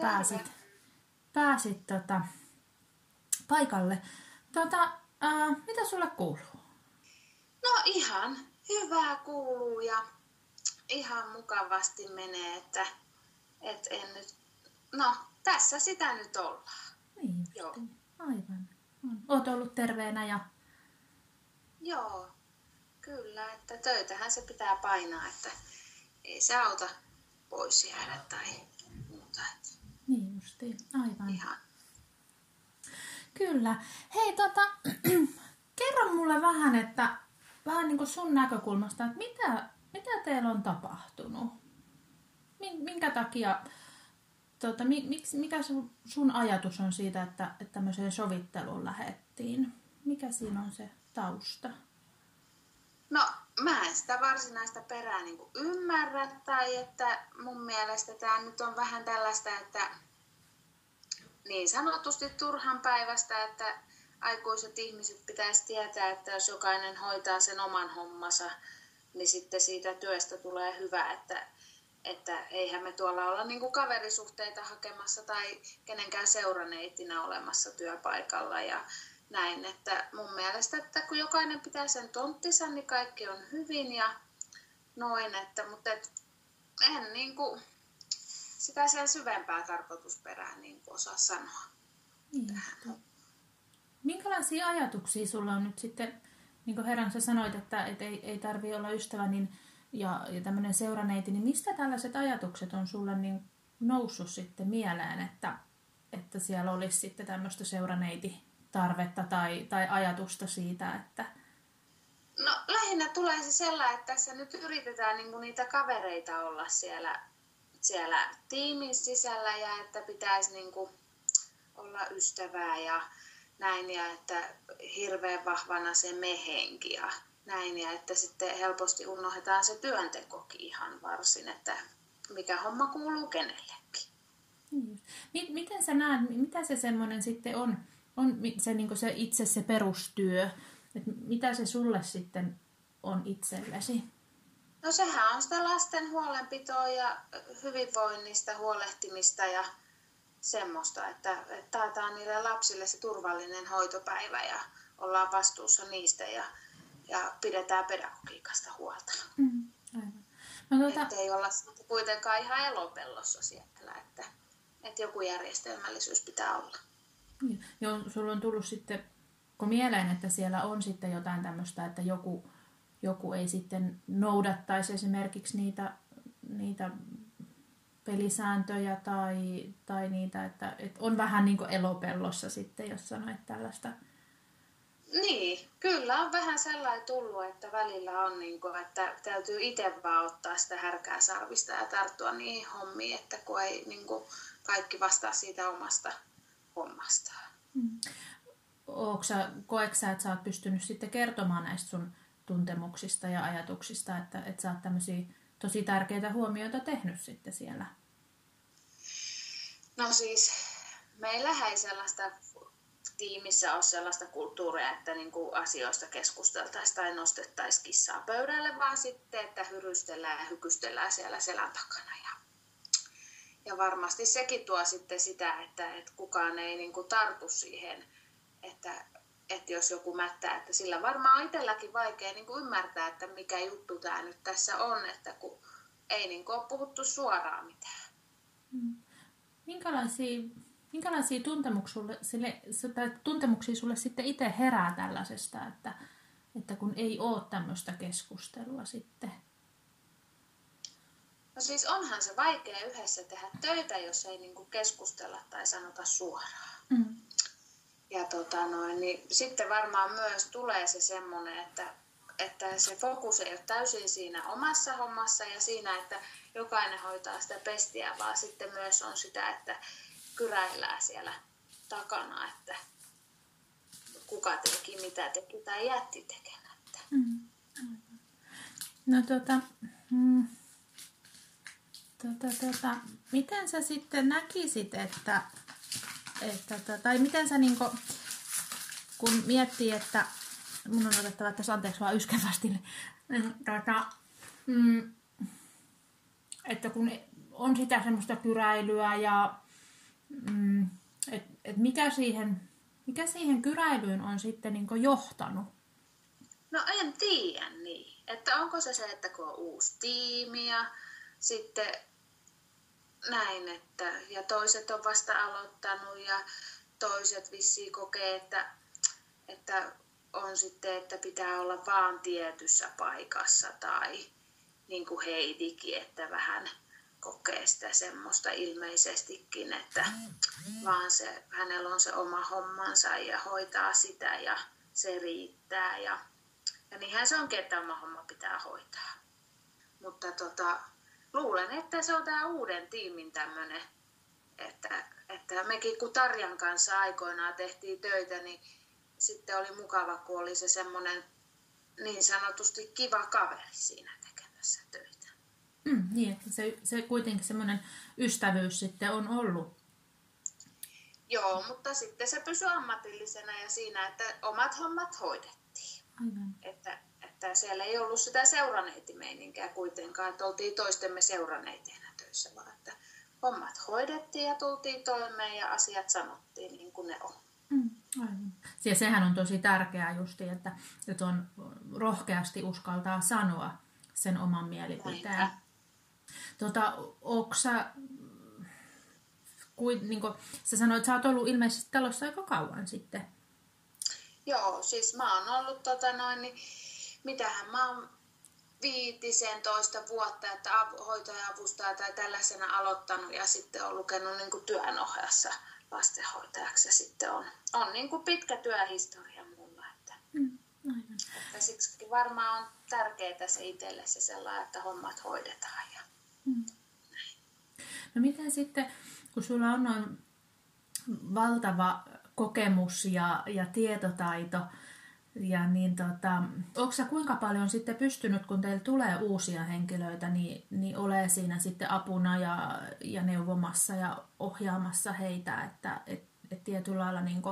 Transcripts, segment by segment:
pääsit, pääsit tota, paikalle. Tota, äh, mitä sulle kuuluu? No ihan hyvää kuuluu ja ihan mukavasti menee, että et en nyt, no tässä sitä nyt ollaan. Niin, Joo. aivan. Oot ollut terveenä ja... Joo, kyllä, että töitähän se pitää painaa, että ei se auta pois jäädä tai. Niin justiin, aivan. Ihan. Kyllä. Hei, tota, kerro mulle vähän, että vähän niin kuin sun näkökulmasta, että mitä, mitä teillä on tapahtunut? Minkä takia, tota, miksi, mikä sun, sun ajatus on siitä, että, että tämmöiseen sovitteluun lähettiin? Mikä siinä on se tausta? No, mä en sitä varsinaista perää niin ymmärrä, tai että mun mielestä tämä nyt on vähän tällaista, että niin sanotusti turhan päivästä, että aikuiset ihmiset pitäisi tietää, että jos jokainen hoitaa sen oman hommansa, niin sitten siitä työstä tulee hyvä, että, että eihän me tuolla olla niin kuin kaverisuhteita hakemassa tai kenenkään seuraneitinä olemassa työpaikalla ja näin, että mun mielestä, että kun jokainen pitää sen tonttinsa, niin kaikki on hyvin ja noin, että, mutta et, en niin kuin, sitä sen syvempää tarkoitusperää niin kuin osaa sanoa. Niin. Minkälaisia ajatuksia sulla on nyt sitten, niin kuin Herran sä sanoit, että, että ei, ei tarvi olla ystävä niin, ja, ja tämmöinen seuraneiti, niin mistä tällaiset ajatukset on sulle niin noussut sitten mieleen, että, että siellä olisi sitten tämmöistä seuraneiti tarvetta tai, tai ajatusta siitä, että... No lähinnä tulee se sellainen, että tässä nyt yritetään niinku niitä kavereita olla siellä, siellä tiimin sisällä ja että pitäisi niinku olla ystävää ja näin ja että hirveän vahvana se mehenki ja näin ja että sitten helposti unohdetaan se työntekokin ihan varsin, että mikä homma kuuluu kenellekin. Niin. Miten sä näet, mitä se semmoinen sitten on, on se, niin se itse se perustyö, että mitä se sulle sitten on itsellesi? No sehän on sitä lasten huolenpitoa ja hyvinvoinnista huolehtimista ja semmoista, että, että taataan niille lapsille se turvallinen hoitopäivä ja ollaan vastuussa niistä ja, ja pidetään pedagogiikasta huolta. Mm, aivan. No, tuota... Että ei olla kuitenkaan ihan elopellossa siellä, että, että joku järjestelmällisyys pitää olla. Niin. Joo, sulla on tullut sitten kun mieleen, että siellä on sitten jotain tämmöistä, että joku, joku ei sitten noudattaisi esimerkiksi niitä, niitä pelisääntöjä tai, tai niitä, että, että on vähän niin kuin elopellossa sitten, jos sanoit tällaista. Niin, kyllä on vähän sellainen tullut, että välillä on niin kuin, että täytyy itse vaan ottaa sitä härkää sarvista ja tarttua niihin hommiin, että kun ei niin kuin, kaikki vastaa siitä omasta hommastaan. Mm. Sä, koetko sä, että sä oot pystynyt sitten kertomaan näistä sun tuntemuksista ja ajatuksista, että, että sä oot tämmöisiä tosi tärkeitä huomioita tehnyt sitten siellä? No siis, meillä ei sellaista tiimissä ole sellaista kulttuuria, että niin kuin asioista keskusteltaisiin tai nostettaisiin kissaa pöydälle, vaan sitten, että hyrystellään ja hykystellään siellä selän takana. Ja, varmasti sekin tuo sitten sitä, että, että kukaan ei niin kuin tartu siihen, että, että jos joku mättää, että sillä varmaan itselläkin vaikea niin kuin ymmärtää, että mikä juttu tämä nyt tässä on, että kun ei niin kuin ole puhuttu suoraan mitään. Mm. Minkälaisia, minkälaisia tuntemuksia, sille, tai tuntemuksia sulle sitten itse herää tällaisesta, että, että kun ei ole tämmöistä keskustelua sitten? No siis onhan se vaikea yhdessä tehdä töitä, jos ei niin kuin keskustella tai sanota suoraan. Mm. Ja tota noin, niin sitten varmaan myös tulee se semmoinen, että, että se fokus ei ole täysin siinä omassa hommassa ja siinä, että jokainen hoitaa sitä pestiä, vaan sitten myös on sitä, että kyräillään siellä takana, että kuka teki, mitä teki tai jätti tekemättä. Mm. No tota, mm, tota, tota, miten sä sitten näkisit, että, että tota, tai miten sä niinku, kun miettii, että mun on otettava tässä anteeksi vaan yskävästi, tota, mm, että kun on sitä semmoista kyräilyä ja mm, et, et mikä, siihen, mikä siihen kyräilyyn on sitten niin johtanut? No en tiedä niin. Että onko se se, että kun on uusi tiimi ja sitten näin, että ja toiset on vasta aloittanut ja toiset vissiin kokee, että, että on sitten, että pitää olla vaan tietyssä paikassa tai niin kuin Heidikin, että vähän kokee sitä semmoista ilmeisestikin, että vaan se, hänellä on se oma hommansa ja hoitaa sitä ja se riittää ja, ja niinhän se onkin, että oma homma pitää hoitaa. Mutta tota, luulen, että se on tämä uuden tiimin tämmöinen, että, että mekin kun Tarjan kanssa aikoinaan tehtiin töitä, niin sitten oli mukava, kun oli se semmoinen niin sanotusti kiva kaveri siinä tekemässä töitä. Mm, niin, että se, se kuitenkin semmoinen ystävyys sitten on ollut. Joo, mutta sitten se pysyi ammatillisena ja siinä, että omat hommat hoidettiin. Että siellä ei ollut sitä seuraneitimeininkää kuitenkaan, että oltiin toistemme seuraneiteinä töissä, vaan että hommat hoidettiin ja tultiin toimeen ja asiat sanottiin niin kuin ne on. Mm, aivan. Ja sehän on tosi tärkeää justi, että, että on rohkeasti uskaltaa sanoa sen oman mielipiteen. Näinpä. Tota, sä, kuin, niin kuin, sä sanoit, että sä oot ollut ilmeisesti talossa aika kauan sitten. Joo, siis mä oon ollut tota noin, niin mitähän mä oon viitisen toista vuotta, että hoitaja-avustaja tai tällaisena aloittanut ja sitten on lukenut niin kuin työn ohjassa lastenhoitajaksi ja sitten on, on niin kuin pitkä työhistoria mulla. Että, mm, aivan. että siksi varmaan on tärkeää se itselle se sellainen, että hommat hoidetaan. Ja, mm. No miten sitten, kun sulla on noin valtava kokemus ja, ja tietotaito, ja niin tota, onko sä kuinka paljon sitten pystynyt, kun teillä tulee uusia henkilöitä, niin, niin ole siinä sitten apuna ja, ja neuvomassa ja ohjaamassa heitä, että et, et tietyllä lailla niin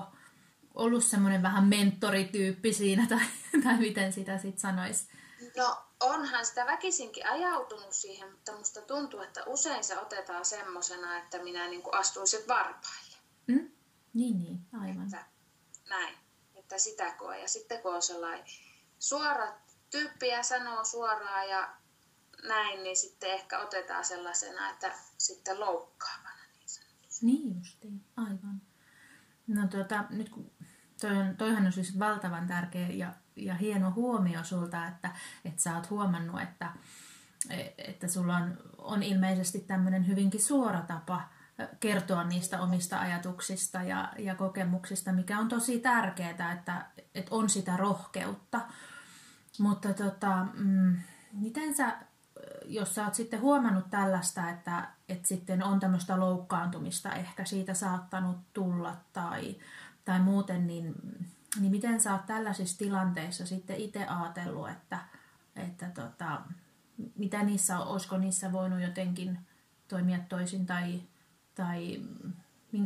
ollut semmoinen vähän mentorityyppi siinä, tai, tai miten sitä sitten sanoisi? No onhan sitä väkisinkin ajautunut siihen, mutta musta tuntuu, että usein se otetaan semmosena, että minä niin kuin astuisin varpaille. Mm? Niin, niin, aivan. Että, näin että sitä koe. Ja sitten kun on sellainen suora tyyppi ja sanoo suoraan ja näin, niin sitten ehkä otetaan sellaisena, että sitten loukkaavana niin sanotusti. Niin justiin, aivan. No tuota, nyt kun toi on, toihan on siis valtavan tärkeä ja, ja hieno huomio sulta, että, että sä oot huomannut, että, että sulla on, on ilmeisesti tämmöinen hyvinkin suora tapa kertoa niistä omista ajatuksista ja, ja kokemuksista, mikä on tosi tärkeää, että, että on sitä rohkeutta. Mutta tota, mm, miten sä, jos sä oot sitten huomannut tällaista, että, että sitten on tämmöistä loukkaantumista ehkä siitä saattanut tulla tai, tai muuten, niin, niin miten sä oot tällaisissa tilanteissa sitten itse ajatellut, että, että tota, mitä niissä, olisiko niissä voinut jotenkin toimia toisin tai tai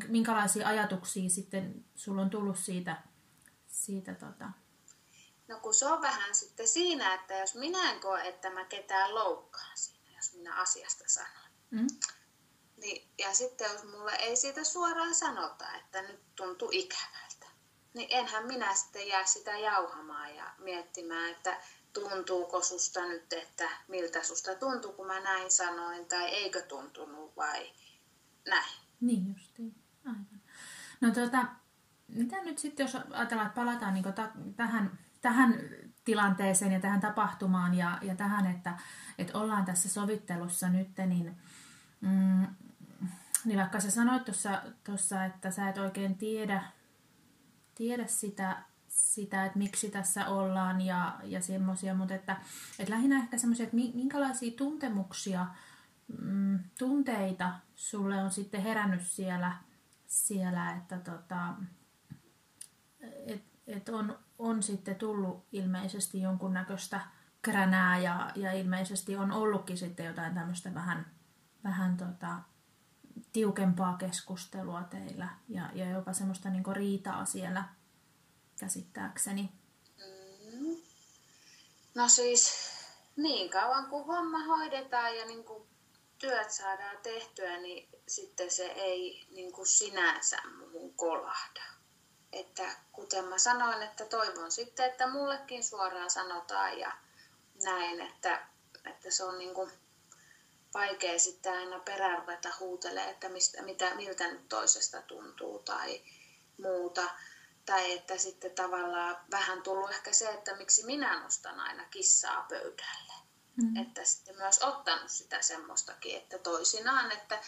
minkälaisia ajatuksia sitten sulla on tullut siitä, siitä tota... No kun se on vähän sitten siinä, että jos minä en koe, että mä ketään loukkaan siinä, jos minä asiasta sanon. Mm. Niin, ja sitten jos mulle ei siitä suoraan sanota, että nyt tuntuu ikävältä, niin enhän minä sitten jää sitä jauhamaan ja miettimään, että tuntuuko susta nyt, että miltä susta tuntuu, kun mä näin sanoin, tai eikö tuntunut vai näin. Niin justiin, aivan. No tota, mitä nyt sitten, jos ajatellaan, että palataan niin ta- tähän, tähän tilanteeseen ja tähän tapahtumaan ja, ja tähän, että, että ollaan tässä sovittelussa nyt, niin, mm, niin vaikka sä sanoit tuossa, että sä et oikein tiedä, tiedä sitä, sitä, että miksi tässä ollaan ja, ja semmoisia, mutta että, että lähinnä ehkä semmoisia, että minkälaisia tuntemuksia – mm, tunteita sulle on sitten herännyt siellä, siellä että tota, et, et on, on sitten tullut ilmeisesti jonkunnäköistä kränää ja, ja ilmeisesti on ollutkin sitten jotain tämmöistä vähän, vähän tota, tiukempaa keskustelua teillä ja, ja jopa semmoista niin riitaa siellä käsittääkseni. Mm. No siis niin kauan kuin homma hoidetaan ja niin kuin työt saadaan tehtyä, niin sitten se ei niin kuin sinänsä muuhun kolahda. Että kuten mä sanoin, että toivon sitten, että mullekin suoraan sanotaan ja näin, että, että se on niin kuin vaikea sitten aina perään ruveta huutelemaan, että mistä, mitä, miltä nyt toisesta tuntuu tai muuta. Tai että sitten tavallaan vähän tullut ehkä se, että miksi minä nostan aina kissaa pöydälle. Mm. Että sitten myös ottanut sitä semmoistakin, että toisinaan, että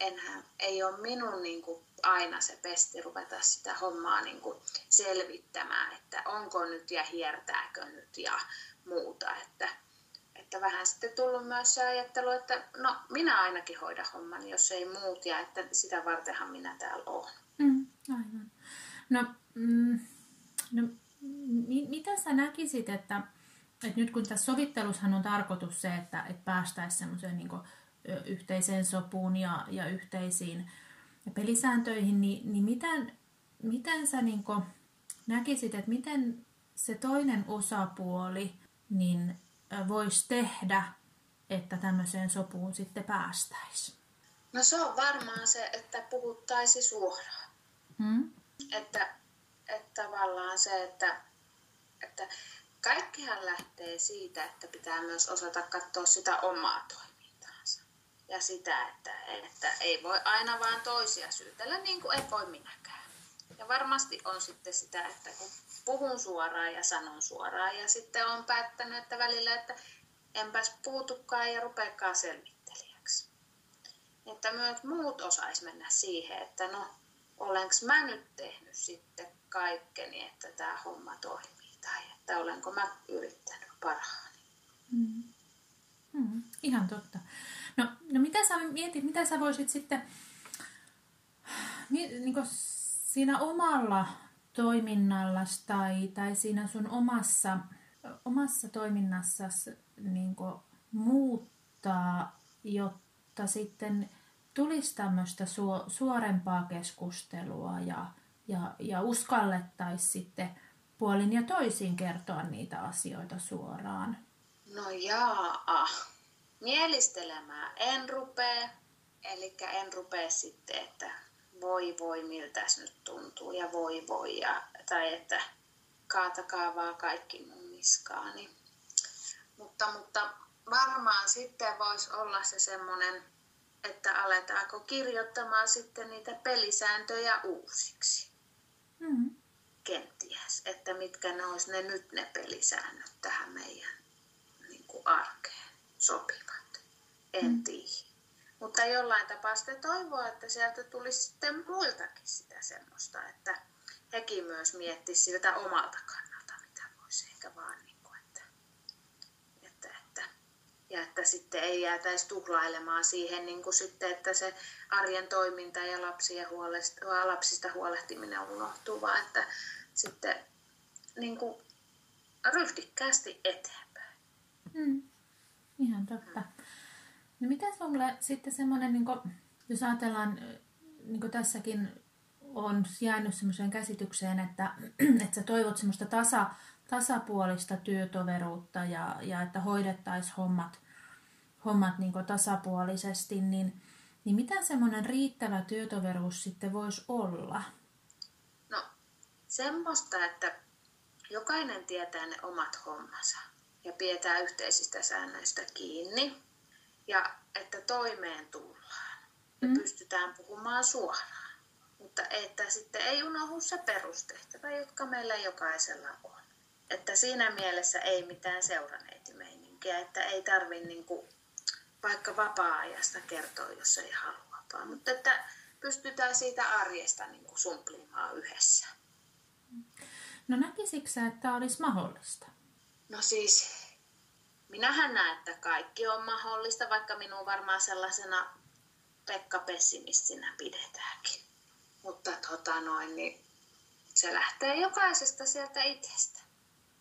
enhän, ei ole minun niin kuin, aina se pesti ruveta sitä hommaa niin kuin, selvittämään, että onko nyt ja hiertääkö nyt ja muuta. Että, että vähän sitten tullut myös se ajattelu, että no minä ainakin hoida homman, jos ei muut ja että sitä vartenhan minä täällä olen. Mm, aivan. No, mm, no mi- mitä sä näkisit, että, että nyt kun tässä sovittelushan on tarkoitus se, että, että päästäisiin semmoiseen niin yhteiseen sopuun ja, ja yhteisiin pelisääntöihin, niin, niin miten, miten sä niin näkisit, että miten se toinen osapuoli niin voisi tehdä, että tämmöiseen sopuun sitten päästäisiin? No se on varmaan se, että puhuttaisi suoraan. Hmm? Että, että tavallaan se, että, että kaikkihan lähtee siitä, että pitää myös osata katsoa sitä omaa toimintaansa. Ja sitä, että, että ei voi aina vaan toisia syytellä niin kuin ei voi minäkään. Ja varmasti on sitten sitä, että kun puhun suoraan ja sanon suoraan ja sitten on päättänyt, että välillä, että enpäs puutukaan ja rupeakaan selvittelijäksi. Että myös muut osais mennä siihen, että no olenko mä nyt tehnyt sitten kaikkeni, että tämä homma toimii tai että olenko mä yrittänyt parhaani. Mm. Mm, ihan totta. No, no mitä sä mietit, mitä sä voisit sitten niin siinä omalla toiminnallasi tai, tai siinä sun omassa, omassa toiminnassa niin muuttaa, jotta sitten tulisi tämmöistä su, suorempaa keskustelua ja, ja, ja uskallettaisiin sitten puolin ja toisin kertoa niitä asioita suoraan? No jaa, mielistelemään en rupea, eli en rupea sitten, että voi voi miltä nyt tuntuu ja voi voi ja, tai että kaatakaa vaan kaikki mun niskaani. Mutta, mutta varmaan sitten voisi olla se semmoinen että aletaanko kirjoittamaan sitten niitä pelisääntöjä uusiksi. Mm. Kenties, että mitkä ne olisi ne nyt ne pelisäännöt tähän meidän niin kuin arkeen sopivat. En mm. tiedä. Mutta jollain tapaa sitten toivoa, että sieltä tulisi sitten muiltakin sitä semmoista, että hekin myös miettisivät siltä omalta kannalta, mitä voisi ehkä vaan ja että sitten ei jäätäisi tuhlailemaan siihen niin kuin sitten, että se arjen toiminta ja lapsia huolest- lapsista huolehtiminen unohtuu, vaan että sitten niin kuin ryhdikkäästi eteenpäin. Mm. Ihan totta. No mitä sulle sitten semmoinen, niin jos ajatellaan, niin kuin tässäkin on jäänyt semmoiseen käsitykseen, että, että sä toivot semmoista tasa, tasapuolista työtoveruutta ja, ja että hoidettaisiin hommat, hommat niin tasapuolisesti, niin, niin mitä semmoinen riittävä työtoveruus sitten voisi olla? Semmoista, että jokainen tietää ne omat hommansa ja pidetään yhteisistä säännöistä kiinni ja että toimeen tullaan ja mm. pystytään puhumaan suoraan. Mutta että sitten ei unohdu se perustehtävä, jotka meillä jokaisella on että siinä mielessä ei mitään seuraneetimeininkiä, että ei tarvi niin kuin, vaikka vapaa-ajasta kertoa, jos ei halua, mutta että pystytään siitä arjesta niin kuin sumplimaan yhdessä. No näkisikö sä, että tämä olisi mahdollista? No siis, minähän näen, että kaikki on mahdollista, vaikka minun varmaan sellaisena Pekka-pessimistinä pidetäänkin. Mutta tota noin, niin se lähtee jokaisesta sieltä itsestä.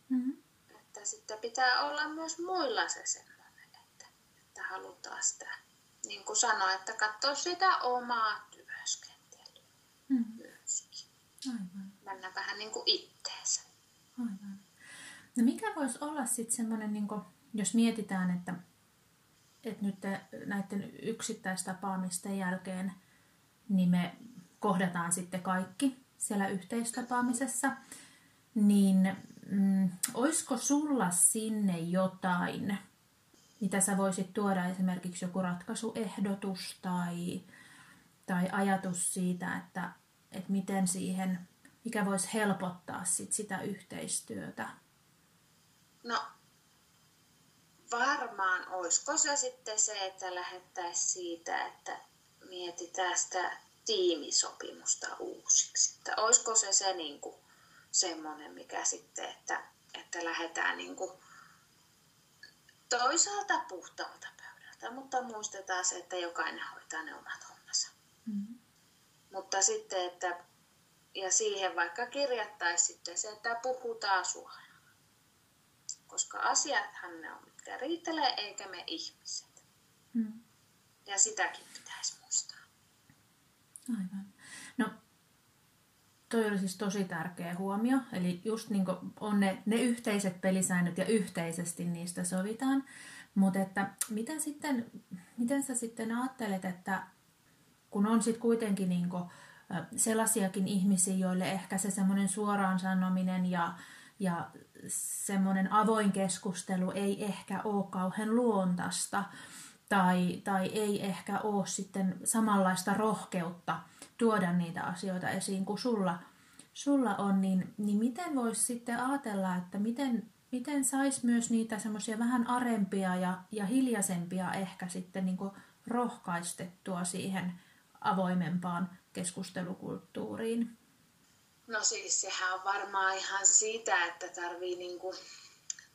Mm-hmm. Että sitten pitää olla myös muilla se semmoinen, että, että halutaan sitä, niin kuin sanoin, että katsoa sitä omaa työskentelyä mm-hmm. myöskin. Aivan. Mennä vähän niin kuin itteensä. Aivan. No mikä voisi olla sitten semmoinen, niin jos mietitään, että, että nyt näiden yksittäistapaamisten jälkeen niin me kohdataan sitten kaikki siellä yhteistapaamisessa, niin mm, olisiko sulla sinne jotain, mitä sä voisit tuoda esimerkiksi joku ratkaisuehdotus tai, tai ajatus siitä, että, että miten siihen, mikä voisi helpottaa sit sitä yhteistyötä? No varmaan olisiko se sitten se, että lähettäisiin siitä, että mietitään sitä tiimisopimusta uusiksi. Että olisiko se se niin kuin, semmoinen, mikä sitten, että, että lähdetään niin kuin, toisaalta puhtaalta pöydältä, mutta muistetaan se, että jokainen hoitaa ne omat hommansa. Mm-hmm. Mutta sitten, että ja siihen vaikka kirjattaisiin sitten se, että puhutaan suoraan. Koska asiathan ne on, mitkä riitelee, eikä me ihmiset. Mm. Ja sitäkin pitäisi muistaa. Aivan. No, toi oli siis tosi tärkeä huomio. Eli just niin on ne, ne yhteiset pelisäännöt ja yhteisesti niistä sovitaan. Mutta että miten, sitten, miten sä sitten ajattelet, että kun on sitten kuitenkin niin sellaisiakin ihmisiä, joille ehkä se semmoinen suoraan sanominen ja, ja semmoinen avoin keskustelu ei ehkä ole kauhean luontaista, tai, tai ei ehkä ole sitten samanlaista rohkeutta tuoda niitä asioita esiin kuin sulla, sulla on, niin, niin miten voisi sitten ajatella, että miten, miten saisi myös niitä semmoisia vähän arempia ja, ja hiljaisempia ehkä sitten niin rohkaistettua siihen avoimempaan keskustelukulttuuriin? No siis sehän on varmaan ihan siitä, että tarvii niinku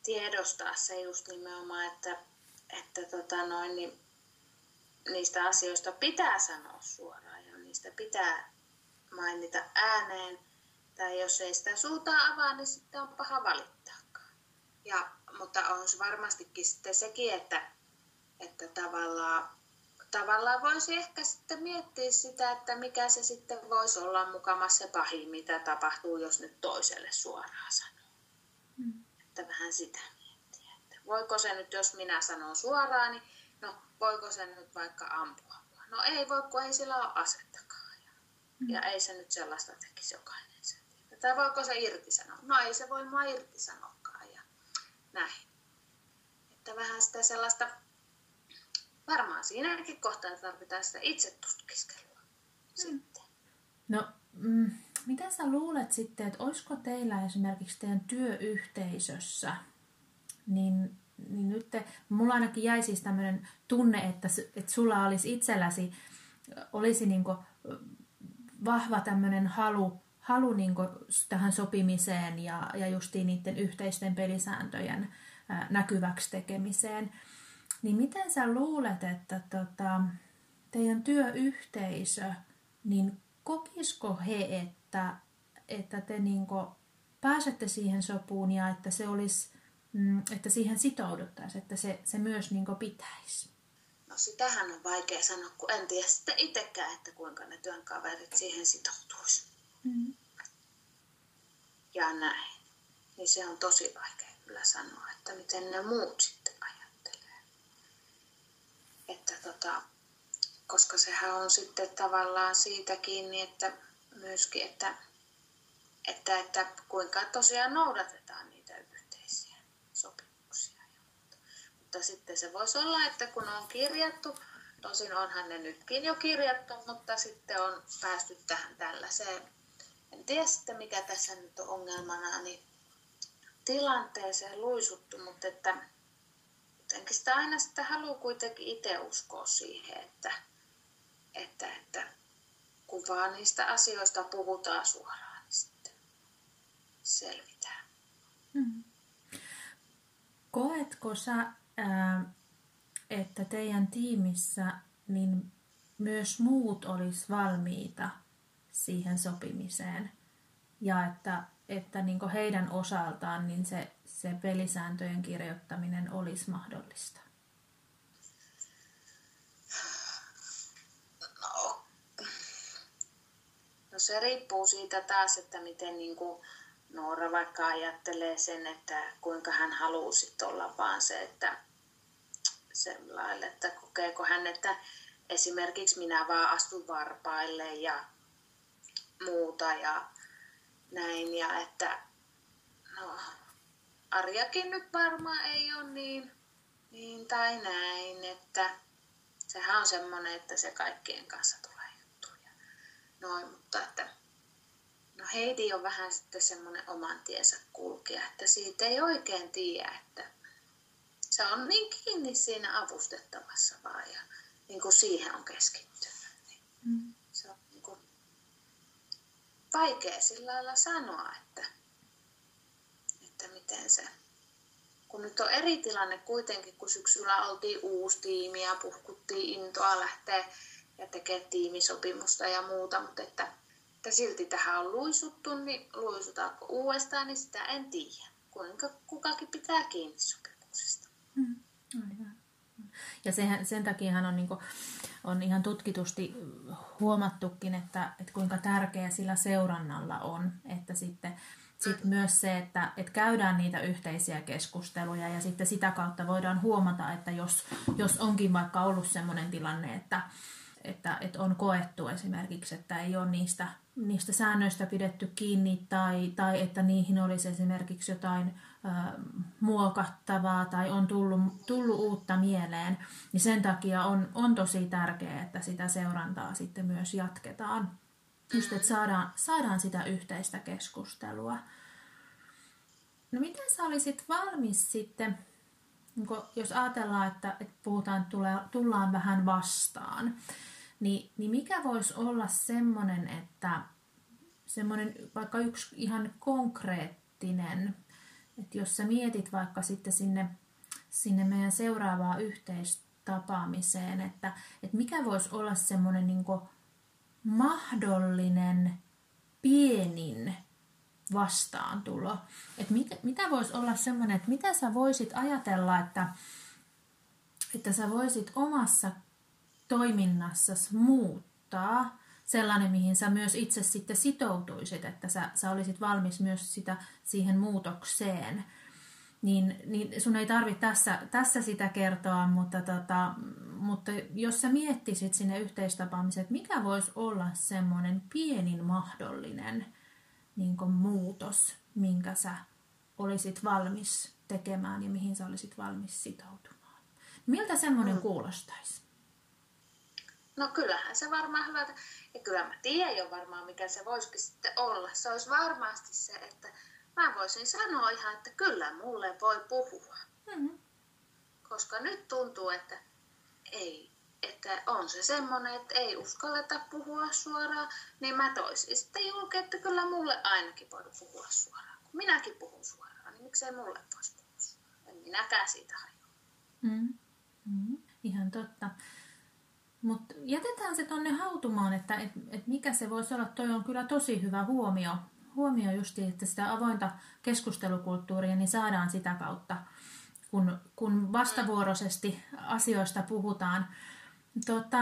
tiedostaa se just nimenomaan, että että tota noin, niin niistä asioista pitää sanoa suoraan ja niistä pitää mainita ääneen. Tai jos ei sitä suuta avaa, niin sitten on paha valittaakaan. Ja, mutta on varmastikin sitten sekin, että, että tavallaan, tavallaan voisi ehkä sitten miettiä sitä, että mikä se sitten voisi olla mukamassa se pahin, mitä tapahtuu, jos nyt toiselle suoraan sanoo. Mm. Että vähän sitä voiko se nyt, jos minä sanon suoraan, niin no voiko se nyt vaikka ampua No ei voi, kun ei sillä ole asettakaan. Ja, mm. ja ei se nyt sellaista tekisi jokainen sen Tai voiko se irtisanoa? No ei se voi mua irtisanoakaan ja näin. Että vähän sitä sellaista, varmaan siinäkin kohtaa tarvitaan sitä itse tutkiskelua mm. sitten. No, mm, mitä sä luulet sitten, että olisiko teillä esimerkiksi teidän työyhteisössä niin, niin nyt te, mulla ainakin jäi siis tämmöinen tunne, että, että sulla olisi itselläsi olisi niin vahva tämmöinen halu, halu niin tähän sopimiseen ja, ja justiin niiden yhteisten pelisääntöjen näkyväksi tekemiseen. Niin miten sä luulet, että tota, teidän työyhteisö, niin kokisko he, että, että te niin pääsette siihen sopuun ja että se olisi Mm, että siihen sitouduttaisiin, että se, se myös niin pitäisi? No sitähän on vaikea sanoa, kun en tiedä sitten itsekään, että kuinka ne työnkaverit siihen sitoutuisi. Mm. Ja näin. Niin se on tosi vaikea kyllä sanoa, että miten ne muut. Että tota, koska sehän on sitten tavallaan siitä kiinni, että myöskin, että, että, että kuinka tosiaan noudatetaan mutta sitten se voisi olla, että kun on kirjattu, tosin onhan ne nytkin jo kirjattu, mutta sitten on päästy tähän tällaiseen, en tiedä sitten mikä tässä nyt on ongelmana, niin tilanteeseen luisuttu, mutta että jotenkin sitä aina sitä haluaa kuitenkin itse uskoa siihen, että, että, että kun vaan niistä asioista puhutaan suoraan, niin sitten selvitään. Hmm. Koetko sä että teidän tiimissä niin myös muut olisi valmiita siihen sopimiseen ja että, että niin heidän osaltaan niin se, se pelisääntöjen kirjoittaminen olisi mahdollista? No, no se riippuu siitä taas, että miten niin kuin Noora vaikka ajattelee sen, että kuinka hän haluaa olla vaan se, että sellaille, että kokeeko hän, että esimerkiksi minä vaan astun varpaille ja muuta ja näin. Ja että no, Arjakin nyt varmaan ei ole niin, niin tai näin, että sehän on semmoinen, että se kaikkien kanssa tulee juttuja. Noin, mutta että no Heidi on vähän sitten semmoinen oman tiensä kulkija, että siitä ei oikein tiedä, että se on niin kiinni siinä avustettavassa vaan ja niin kuin siihen on keskittynyt. Niin mm. Se on niin kuin vaikea sillä lailla sanoa, että, se kun nyt on eri tilanne kuitenkin, kun syksyllä oltiin uusi tiimi ja puhkuttiin intoa lähteä ja tekee tiimisopimusta ja muuta, mutta että, että silti tähän on luisuttu, niin luisutaanko uudestaan, niin sitä en tiedä. Kuinka kukakin pitää kiinni sopimuksesta. Mm, Ja sehän, sen takiahan on, niin on ihan tutkitusti huomattukin, että, että kuinka tärkeä sillä seurannalla on, että sitten sitten myös se, että, että käydään niitä yhteisiä keskusteluja ja sitten sitä kautta voidaan huomata, että jos, jos onkin vaikka ollut sellainen tilanne, että, että, että on koettu esimerkiksi, että ei ole niistä, niistä säännöistä pidetty kiinni tai, tai että niihin olisi esimerkiksi jotain ö, muokattavaa tai on tullut, tullut uutta mieleen, niin sen takia on, on tosi tärkeää, että sitä seurantaa sitten myös jatketaan. Just, että saadaan, saadaan sitä yhteistä keskustelua. No miten sä olisit valmis sitten, jos ajatellaan, että, että puhutaan, tulee, tullaan vähän vastaan, niin, niin mikä voisi olla semmoinen, että semmoinen vaikka yksi ihan konkreettinen, että jos sä mietit vaikka sitten sinne, sinne meidän seuraavaan yhteistapaamiseen, että, että mikä voisi olla semmoinen niin mahdollinen pienin vastaantulo. Et mit, mitä voisi olla semmoinen, että mitä sä voisit ajatella, että, että sä voisit omassa toiminnassasi muuttaa sellainen, mihin sä myös itse sitten sitoutuisit, että sä, sä olisit valmis myös sitä, siihen muutokseen. Niin, niin sun ei tarvitse tässä, tässä sitä kertoa, mutta, tota, mutta jos sä miettisit sinne yhteistapaamiseen, että mikä voisi olla semmoinen pienin mahdollinen niin muutos, minkä sä olisit valmis tekemään ja mihin sä olisit valmis sitoutumaan. Miltä semmoinen mm. kuulostaisi? No kyllähän se varmaan hyvältä. Ja kyllä mä tiedän jo varmaan, mikä se voisikin sitten olla. Se olisi varmasti se, että mä voisin sanoa ihan, että kyllä mulle voi puhua. Mm-hmm. Koska nyt tuntuu, että ei, että on se semmoinen, että ei uskalleta puhua suoraan, niin mä toisin sitten julki, että kyllä mulle ainakin voi puhua suoraan. Kun minäkin puhun suoraan, niin miksei mulle voisi puhua suoraan. En minäkään siitä hajua. Mm. Mm. Ihan totta. Mutta jätetään se tonne hautumaan, että et, et mikä se voisi olla. Toi on kyllä tosi hyvä huomio, huomio justi, että sitä avointa keskustelukulttuuria niin saadaan sitä kautta, kun, kun vastavuoroisesti asioista puhutaan. Tota,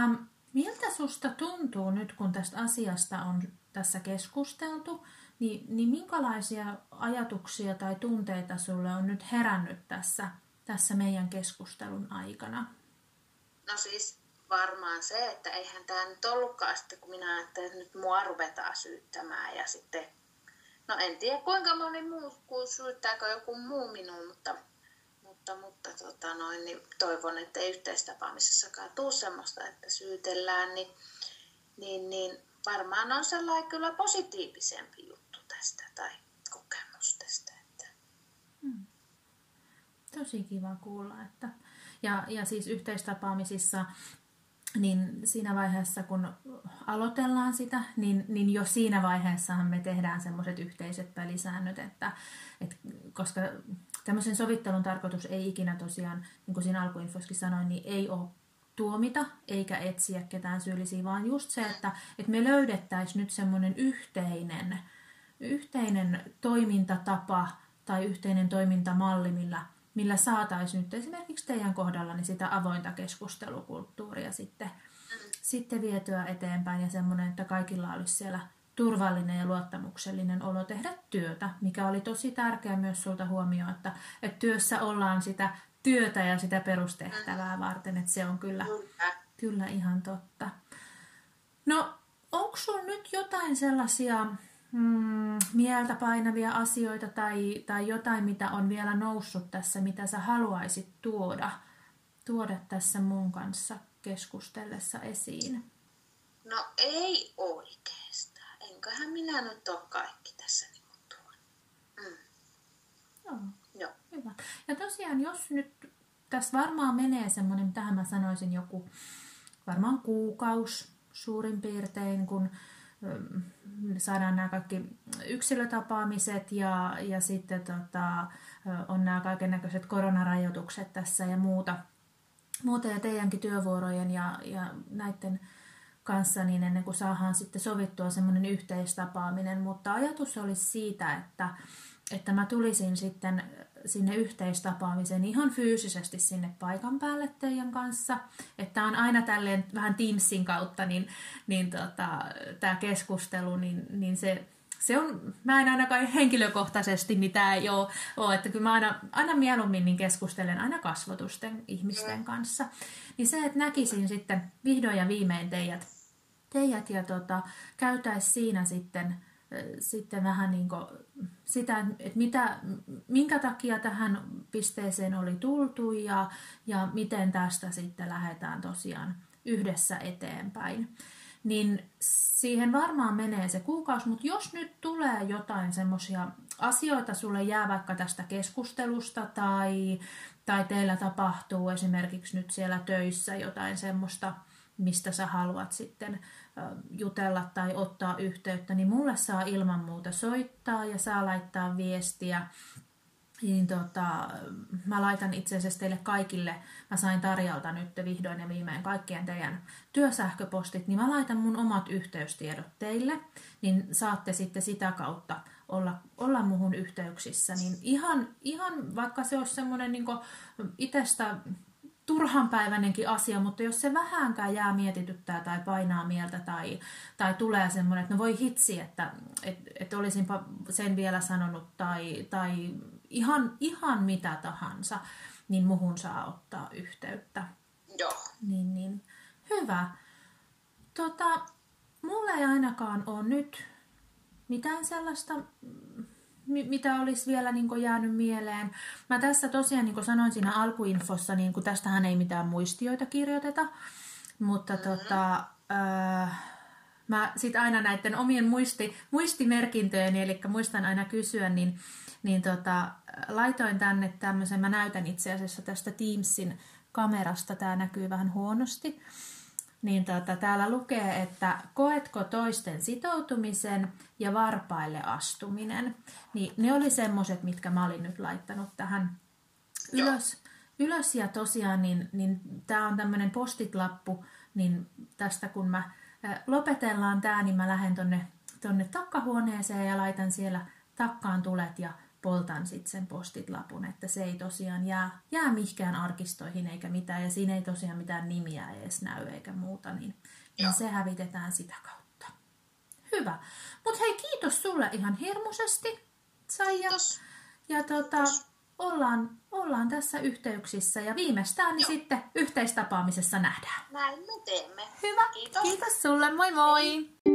miltä susta tuntuu nyt, kun tästä asiasta on tässä keskusteltu, niin, niin minkälaisia ajatuksia tai tunteita sulle on nyt herännyt tässä, tässä meidän keskustelun aikana? No siis varmaan se, että eihän tämä nyt ollutkaan sitten, kun minä ajattelin, että nyt mua ruvetaan syyttämään ja sitten, no en tiedä kuinka moni muu, kuin syyttääkö joku muu minuun, mutta mutta, mutta tota noin, niin toivon, että ei yhteistapaamisessakaan tule semmoista, että syytellään, niin, niin, niin varmaan on sellainen kyllä positiivisempi juttu tästä tai kokemus tästä. Että. Hmm. Tosi kiva kuulla. Että, ja, ja siis yhteistapaamisissa niin siinä vaiheessa, kun aloitellaan sitä, niin, niin jo siinä vaiheessahan me tehdään semmoiset yhteiset pelisäännöt, että, että koska tämmöisen sovittelun tarkoitus ei ikinä tosiaan, niin kuin siinä alkuinfoskin sanoin, niin ei ole tuomita eikä etsiä ketään syyllisiä, vaan just se, että, että me löydettäisiin nyt semmoinen yhteinen, yhteinen toimintatapa tai yhteinen toimintamalli, millä, millä saataisiin nyt esimerkiksi teidän kohdalla niin sitä avointa keskustelukulttuuria sitten, sitten vietyä eteenpäin ja semmoinen, että kaikilla olisi siellä turvallinen ja luottamuksellinen olo tehdä työtä, mikä oli tosi tärkeä myös sulta huomioon, että, että työssä ollaan sitä työtä ja sitä perustehtävää varten, että se on kyllä, Kyllä. kyllä ihan totta. No, onko sulla nyt jotain sellaisia mm, mieltä painavia asioita tai, tai jotain, mitä on vielä noussut tässä, mitä sä haluaisit tuoda, tuoda tässä mun kanssa keskustellessa esiin? No ei oikeastaan. Enköhän minä nyt ole kaikki tässä niin tuon. Mm. Joo. Joo. Hyvä. Ja tosiaan, jos nyt tässä varmaan menee semmoinen, mitähän mä sanoisin, joku varmaan kuukaus suurin piirtein, kun saadaan nämä kaikki yksilötapaamiset ja, ja sitten tota, on nämä kaiken näköiset koronarajoitukset tässä ja muuta, muuta ja teidänkin työvuorojen ja, ja näiden kanssa, niin ennen kuin saadaan sitten sovittua semmoinen yhteistapaaminen, mutta ajatus olisi siitä, että, että mä tulisin sitten sinne yhteistapaamiseen ihan fyysisesti sinne paikan päälle teidän kanssa. Että on aina tälleen vähän Teamsin kautta, niin, niin tota, tämä keskustelu, niin, niin se, se on, mä en ainakaan henkilökohtaisesti, niin tämä ei ole, ole, että kyllä mä aina, aina mieluummin niin keskustelen aina kasvotusten ihmisten kanssa. Niin se, että näkisin sitten vihdoin ja viimein teidät, teidät ja tota, käytäisiin siinä sitten, sitten vähän niin kuin sitä, että mitä, minkä takia tähän pisteeseen oli tultu ja, ja miten tästä sitten lähdetään tosiaan yhdessä eteenpäin. Niin siihen varmaan menee se kuukausi, mutta jos nyt tulee jotain semmoisia asioita, sulle jää vaikka tästä keskustelusta tai, tai teillä tapahtuu esimerkiksi nyt siellä töissä jotain semmoista, mistä sä haluat sitten jutella tai ottaa yhteyttä, niin mulle saa ilman muuta soittaa ja saa laittaa viestiä. Niin tota, mä laitan itse asiassa teille kaikille, mä sain Tarjalta nyt vihdoin ja viimein kaikkien teidän työsähköpostit, niin mä laitan mun omat yhteystiedot teille, niin saatte sitten sitä kautta olla, olla muhun yhteyksissä. Niin ihan, ihan vaikka se olisi semmoinen niin itsestä turhanpäiväinenkin asia, mutta jos se vähänkään jää mietityttää tai painaa mieltä tai, tai tulee semmoinen, että no voi hitsi, että et, et olisinpa sen vielä sanonut tai, tai ihan, ihan mitä tahansa, niin muhun saa ottaa yhteyttä. Joo. Niin, niin. Hyvä. Tota, mulla ei ainakaan ole nyt mitään sellaista mitä olisi vielä niin jäänyt mieleen. Mä tässä tosiaan, niin kuin sanoin siinä alkuinfossa, niin kuin tästähän ei mitään muistioita kirjoiteta, mutta mm-hmm. tota, äh, mä sitten aina näiden omien muisti, muistimerkintöjeni, eli muistan aina kysyä, niin, niin tota, laitoin tänne tämmöisen, mä näytän itse asiassa tästä Teamsin kamerasta, tämä näkyy vähän huonosti niin tota, täällä lukee, että koetko toisten sitoutumisen ja varpaille astuminen. Niin ne oli semmoiset, mitkä mä olin nyt laittanut tähän ylös. ylös ja tosiaan, niin, niin tämä on tämmöinen postitlappu, niin tästä kun mä lopetellaan tämä, niin mä lähden tonne, tonne takkahuoneeseen ja laitan siellä takkaan tulet ja poltan sitten sen postitlapun, että se ei tosiaan jää, jää mihkään arkistoihin eikä mitään, ja siinä ei tosiaan mitään nimiä edes näy eikä muuta, niin, niin se hävitetään sitä kautta. Hyvä. Mutta hei, kiitos sulle ihan hirmuisesti, Saija. Kiitos. Ja tota, ollaan, ollaan tässä yhteyksissä ja viimeistään niin sitten yhteistapaamisessa nähdään. Näin me teemme. Hyvä. Kiitos. Kiitos sulle. Moi moi. Hei.